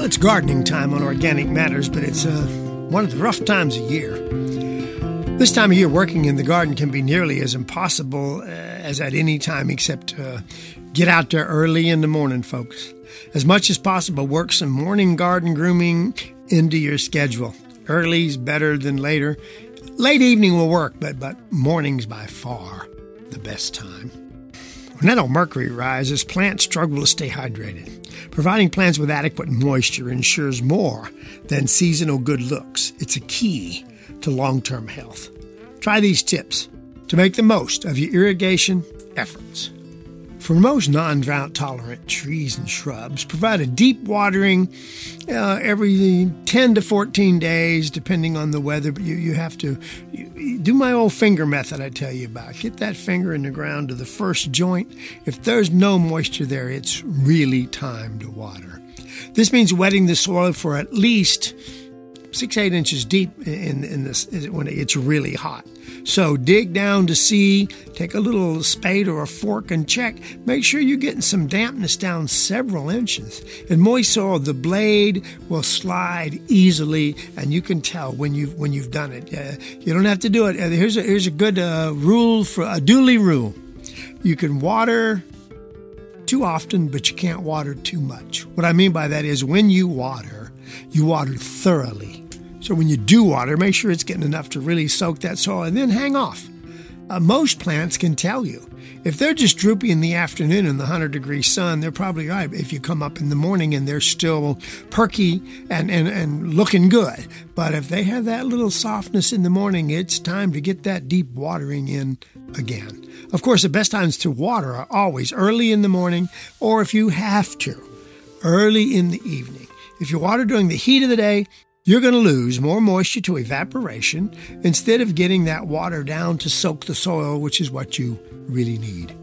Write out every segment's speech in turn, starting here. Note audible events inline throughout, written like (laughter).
Well, it's gardening time on Organic Matters, but it's uh, one of the rough times of year. This time of year, working in the garden can be nearly as impossible uh, as at any time, except uh, get out there early in the morning, folks. As much as possible, work some morning garden grooming into your schedule. Early's better than later. Late evening will work, but, but morning's by far the best time. When that old mercury rises, plants struggle to stay hydrated. Providing plants with adequate moisture ensures more than seasonal good looks. It's a key to long term health. Try these tips to make the most of your irrigation efforts. For most non drought tolerant trees and shrubs, provide a deep watering uh, every 10 to 14 days, depending on the weather. But you, you have to you, do my old finger method I tell you about. Get that finger in the ground to the first joint. If there's no moisture there, it's really time to water. This means wetting the soil for at least six, eight inches deep in, in this when it's really hot. So dig down to see, take a little spade or a fork and check. Make sure you're getting some dampness down several inches. In moist soil, the blade will slide easily, and you can tell when you've when you've done it. Uh, you don't have to do it. Uh, here's a here's a good uh, rule for a dooley rule. You can water too often, but you can't water too much. What I mean by that is when you water, you water thoroughly so when you do water, make sure it's getting enough to really soak that soil and then hang off. Uh, most plants can tell you. If they're just droopy in the afternoon in the 100 degree sun, they're probably right. If you come up in the morning and they're still perky and, and, and looking good. But if they have that little softness in the morning, it's time to get that deep watering in again. Of course, the best times to water are always early in the morning or if you have to, early in the evening. If you water during the heat of the day, you're going to lose more moisture to evaporation instead of getting that water down to soak the soil, which is what you really need.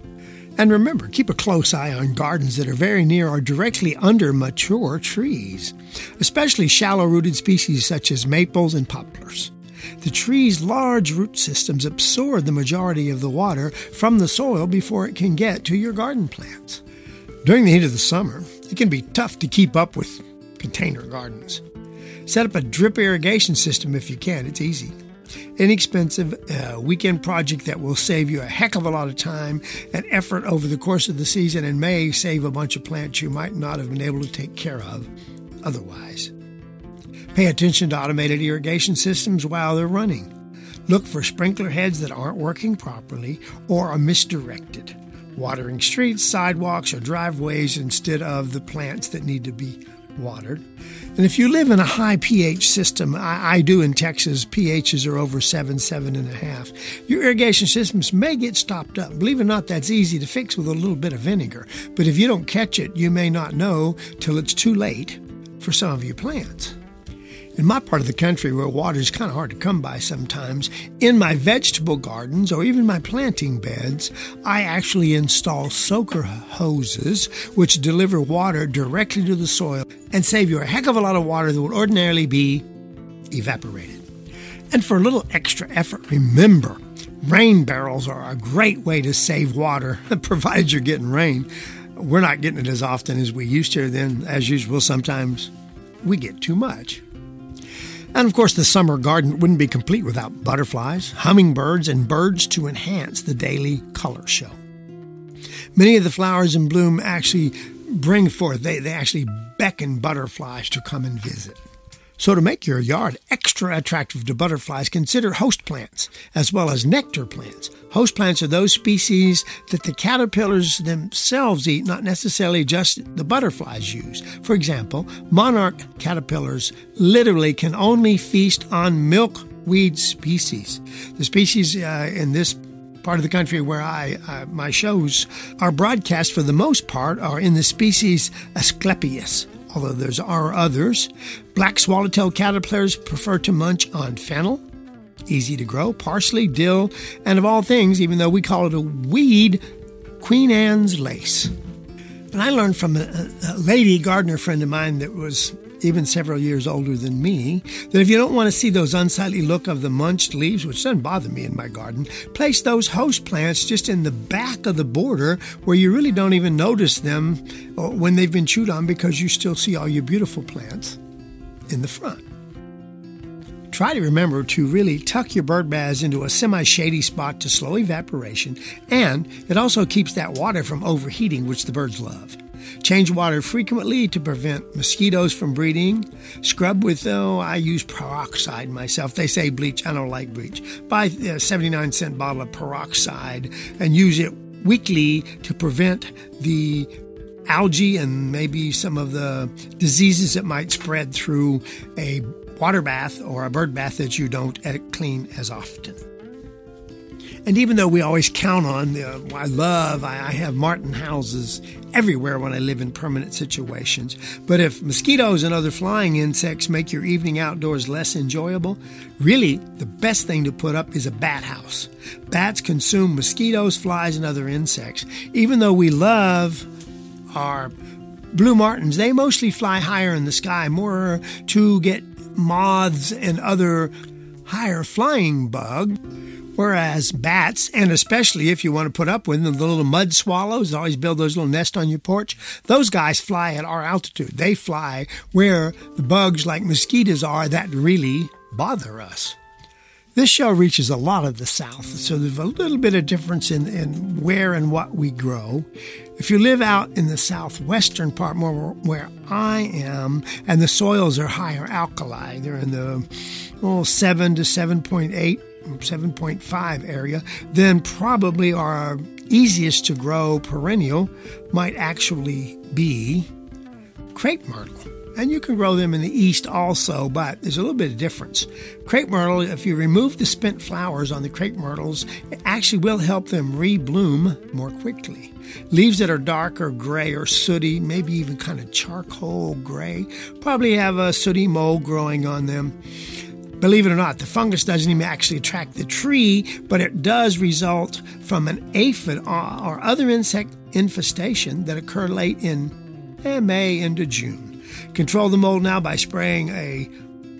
And remember, keep a close eye on gardens that are very near or directly under mature trees, especially shallow rooted species such as maples and poplars. The tree's large root systems absorb the majority of the water from the soil before it can get to your garden plants. During the heat of the summer, it can be tough to keep up with container gardens. Set up a drip irrigation system if you can, it's easy. Inexpensive uh, weekend project that will save you a heck of a lot of time and effort over the course of the season and may save a bunch of plants you might not have been able to take care of otherwise. Pay attention to automated irrigation systems while they're running. Look for sprinkler heads that aren't working properly or are misdirected, watering streets, sidewalks, or driveways instead of the plants that need to be watered. And if you live in a high pH system, I, I, do in Texas, pHs are over seven, seven and a half. Your irrigation systems may get stopped up. Believe it or not, that's easy to fix with a little bit of vinegar. But if you don't catch it, you may not know till it's too late for some of your plants. In my part of the country where water is kind of hard to come by sometimes, in my vegetable gardens or even my planting beds, I actually install soaker hoses which deliver water directly to the soil and save you a heck of a lot of water that would ordinarily be evaporated. And for a little extra effort, remember rain barrels are a great way to save water, (laughs) provided you're getting rain. We're not getting it as often as we used to, then, as usual, sometimes we get too much. And of course, the summer garden wouldn't be complete without butterflies, hummingbirds, and birds to enhance the daily color show. Many of the flowers in bloom actually bring forth, they, they actually beckon butterflies to come and visit. So, to make your yard extra attractive to butterflies, consider host plants as well as nectar plants. Host plants are those species that the caterpillars themselves eat, not necessarily just the butterflies use. For example, monarch caterpillars literally can only feast on milkweed species. The species uh, in this part of the country where I uh, my shows are broadcast for the most part are in the species Asclepias although there are others. Black swallowtail caterpillars prefer to munch on fennel, easy to grow, parsley, dill, and of all things, even though we call it a weed, Queen Anne's lace. And I learned from a, a lady gardener friend of mine that was even several years older than me, that if you don't want to see those unsightly look of the munched leaves, which doesn't bother me in my garden, place those host plants just in the back of the border where you really don't even notice them uh, when they've been chewed on because you still see all your beautiful plants in the front. Try to remember to really tuck your bird baths into a semi shady spot to slow evaporation, and it also keeps that water from overheating, which the birds love. Change water frequently to prevent mosquitoes from breeding. Scrub with, oh, I use peroxide myself. They say bleach. I don't like bleach. Buy a 79 cent bottle of peroxide and use it weekly to prevent the algae and maybe some of the diseases that might spread through a water bath or a bird bath that you don't clean as often. And even though we always count on, uh, I love, I, I have Martin houses everywhere when I live in permanent situations. But if mosquitoes and other flying insects make your evening outdoors less enjoyable, really the best thing to put up is a bat house. Bats consume mosquitoes, flies, and other insects. Even though we love our blue martins, they mostly fly higher in the sky, more to get moths and other higher flying bug. Whereas bats, and especially if you want to put up with them, the little mud swallows always build those little nests on your porch, those guys fly at our altitude. They fly where the bugs like mosquitoes are that really bother us. This show reaches a lot of the South, so there's a little bit of difference in, in where and what we grow. If you live out in the southwestern part, more where I am, and the soils are higher alkali, they're in the oh, 7 to 7.8, 7.5 area, then probably our easiest to grow perennial might actually be crepe myrtle and you can grow them in the east also, but there's a little bit of difference. Crepe myrtle, if you remove the spent flowers on the crepe myrtles, it actually will help them rebloom more quickly. Leaves that are darker gray or sooty, maybe even kind of charcoal gray, probably have a sooty mold growing on them. Believe it or not, the fungus doesn't even actually attract the tree, but it does result from an aphid or other insect infestation that occur late in eh, May into June. Control the mold now by spraying a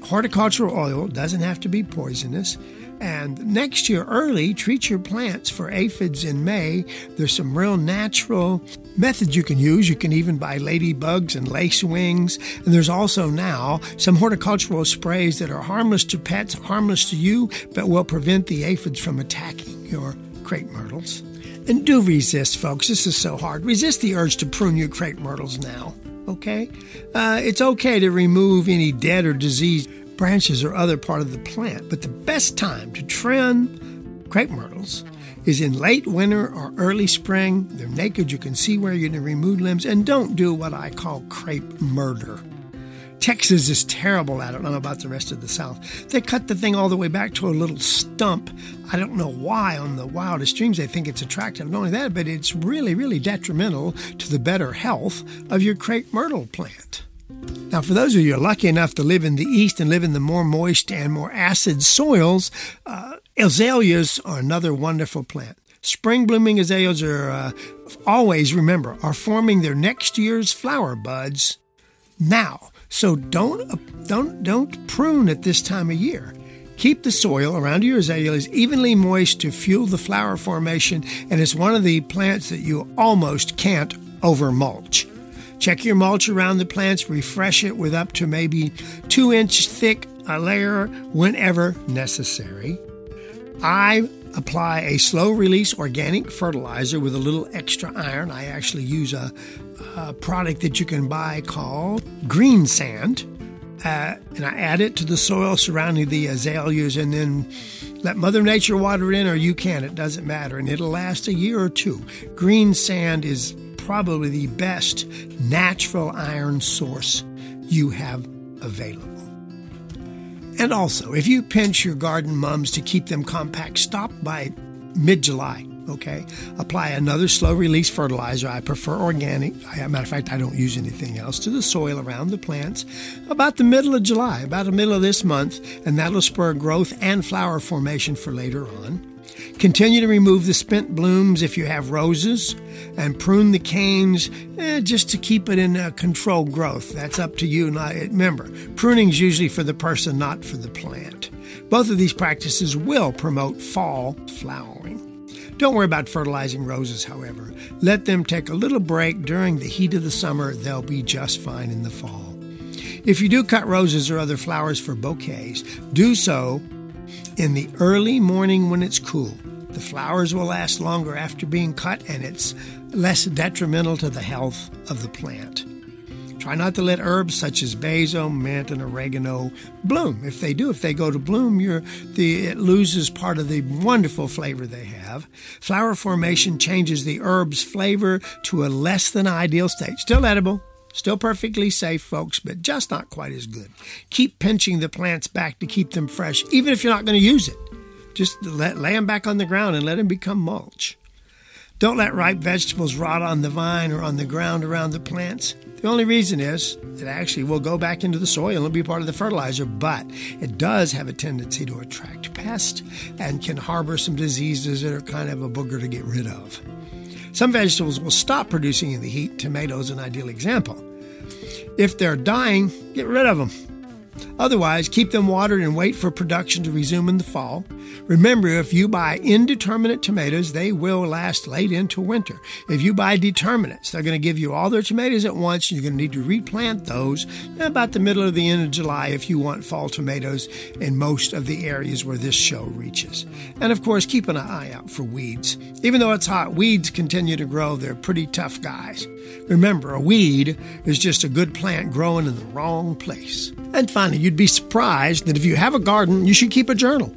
horticultural oil, doesn't have to be poisonous. And next year, early, treat your plants for aphids in May. There's some real natural methods you can use. You can even buy ladybugs and lacewings. And there's also now some horticultural sprays that are harmless to pets, harmless to you, but will prevent the aphids from attacking your crepe myrtles. And do resist, folks. This is so hard. Resist the urge to prune your crepe myrtles now okay? Uh, it's okay to remove any dead or diseased branches or other part of the plant, but the best time to trim crepe myrtles is in late winter or early spring. They're naked, you can see where you're going to remove limbs, and don't do what I call crepe murder. Texas is terrible at it. I don't know about the rest of the South. They cut the thing all the way back to a little stump. I don't know why on the wildest dreams they think it's attractive. Not only that, but it's really, really detrimental to the better health of your crepe myrtle plant. Now, for those of you lucky enough to live in the east and live in the more moist and more acid soils, uh, azaleas are another wonderful plant. Spring blooming azaleas are uh, always, remember, are forming their next year's flower buds now. So don't don't don't prune at this time of year. Keep the soil around your azaleas evenly moist to fuel the flower formation, and it's one of the plants that you almost can't over mulch. Check your mulch around the plants, refresh it with up to maybe two inch thick a layer whenever necessary. I apply a slow release organic fertilizer with a little extra iron. I actually use a, a product that you can buy called Green Sand. Uh, and I add it to the soil surrounding the azaleas and then let Mother Nature water it in, or you can. It doesn't matter. And it'll last a year or two. Green sand is probably the best natural iron source you have available. And also, if you pinch your garden mums to keep them compact, stop by mid July. Okay, apply another slow release fertilizer. I prefer organic. A matter of fact, I don't use anything else to the soil around the plants about the middle of July, about the middle of this month, and that'll spur growth and flower formation for later on. Continue to remove the spent blooms if you have roses, and prune the canes eh, just to keep it in uh, controlled growth. That's up to you. Not, remember, pruning is usually for the person, not for the plant. Both of these practices will promote fall flowering. Don't worry about fertilizing roses, however. Let them take a little break during the heat of the summer. They'll be just fine in the fall. If you do cut roses or other flowers for bouquets, do so in the early morning when it's cool. The flowers will last longer after being cut and it's less detrimental to the health of the plant. Try not to let herbs such as basil, mint, and oregano bloom. If they do, if they go to bloom, the, it loses part of the wonderful flavor they have. Flower formation changes the herb's flavor to a less than ideal state. Still edible, Still perfectly safe, folks, but just not quite as good. Keep pinching the plants back to keep them fresh, even if you're not going to use it. Just let, lay them back on the ground and let them become mulch. Don't let ripe vegetables rot on the vine or on the ground around the plants. The only reason is it actually will go back into the soil and will be part of the fertilizer, but it does have a tendency to attract pests and can harbor some diseases that are kind of a booger to get rid of. Some vegetables will stop producing in the heat. Tomatoes, an ideal example. If they're dying, get rid of them. Otherwise, keep them watered and wait for production to resume in the fall. Remember, if you buy indeterminate tomatoes, they will last late into winter. If you buy determinates, they're going to give you all their tomatoes at once. and You're going to need to replant those about the middle of the end of July if you want fall tomatoes in most of the areas where this show reaches. And of course, keep an eye out for weeds. Even though it's hot, weeds continue to grow. They're pretty tough guys. Remember, a weed is just a good plant growing in the wrong place. And finally, you'd be surprised that if you have a garden, you should keep a journal.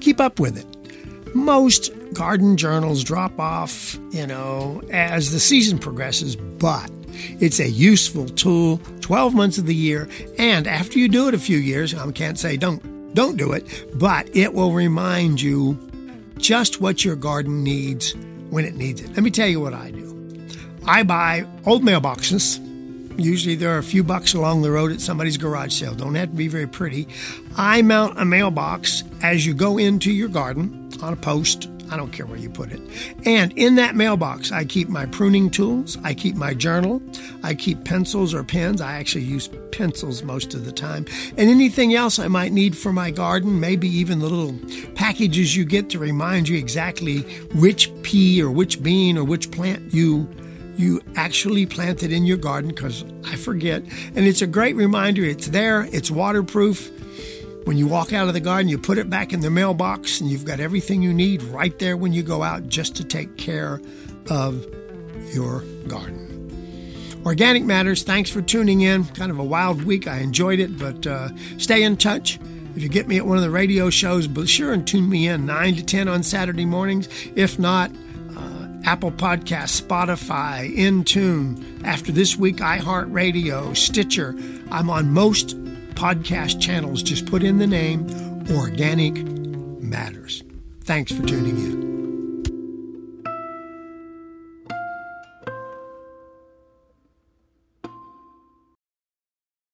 Keep up with it. Most garden journals drop off, you know, as the season progresses, but it's a useful tool 12 months of the year. And after you do it a few years, I can't say don't, don't do it, but it will remind you just what your garden needs when it needs it. Let me tell you what I do. I buy old mailboxes. Usually there are a few bucks along the road at somebody's garage sale. Don't have to be very pretty. I mount a mailbox as you go into your garden on a post. I don't care where you put it. And in that mailbox, I keep my pruning tools, I keep my journal, I keep pencils or pens. I actually use pencils most of the time. And anything else I might need for my garden, maybe even the little packages you get to remind you exactly which pea or which bean or which plant you you actually plant it in your garden because I forget. And it's a great reminder. It's there, it's waterproof. When you walk out of the garden, you put it back in the mailbox and you've got everything you need right there when you go out just to take care of your garden. Organic Matters, thanks for tuning in. Kind of a wild week. I enjoyed it, but uh, stay in touch. If you get me at one of the radio shows, be sure and tune me in 9 to 10 on Saturday mornings. If not, Apple Podcasts, Spotify, Intune, after this week, iHeartRadio, Stitcher. I'm on most podcast channels. Just put in the name Organic Matters. Thanks for tuning in.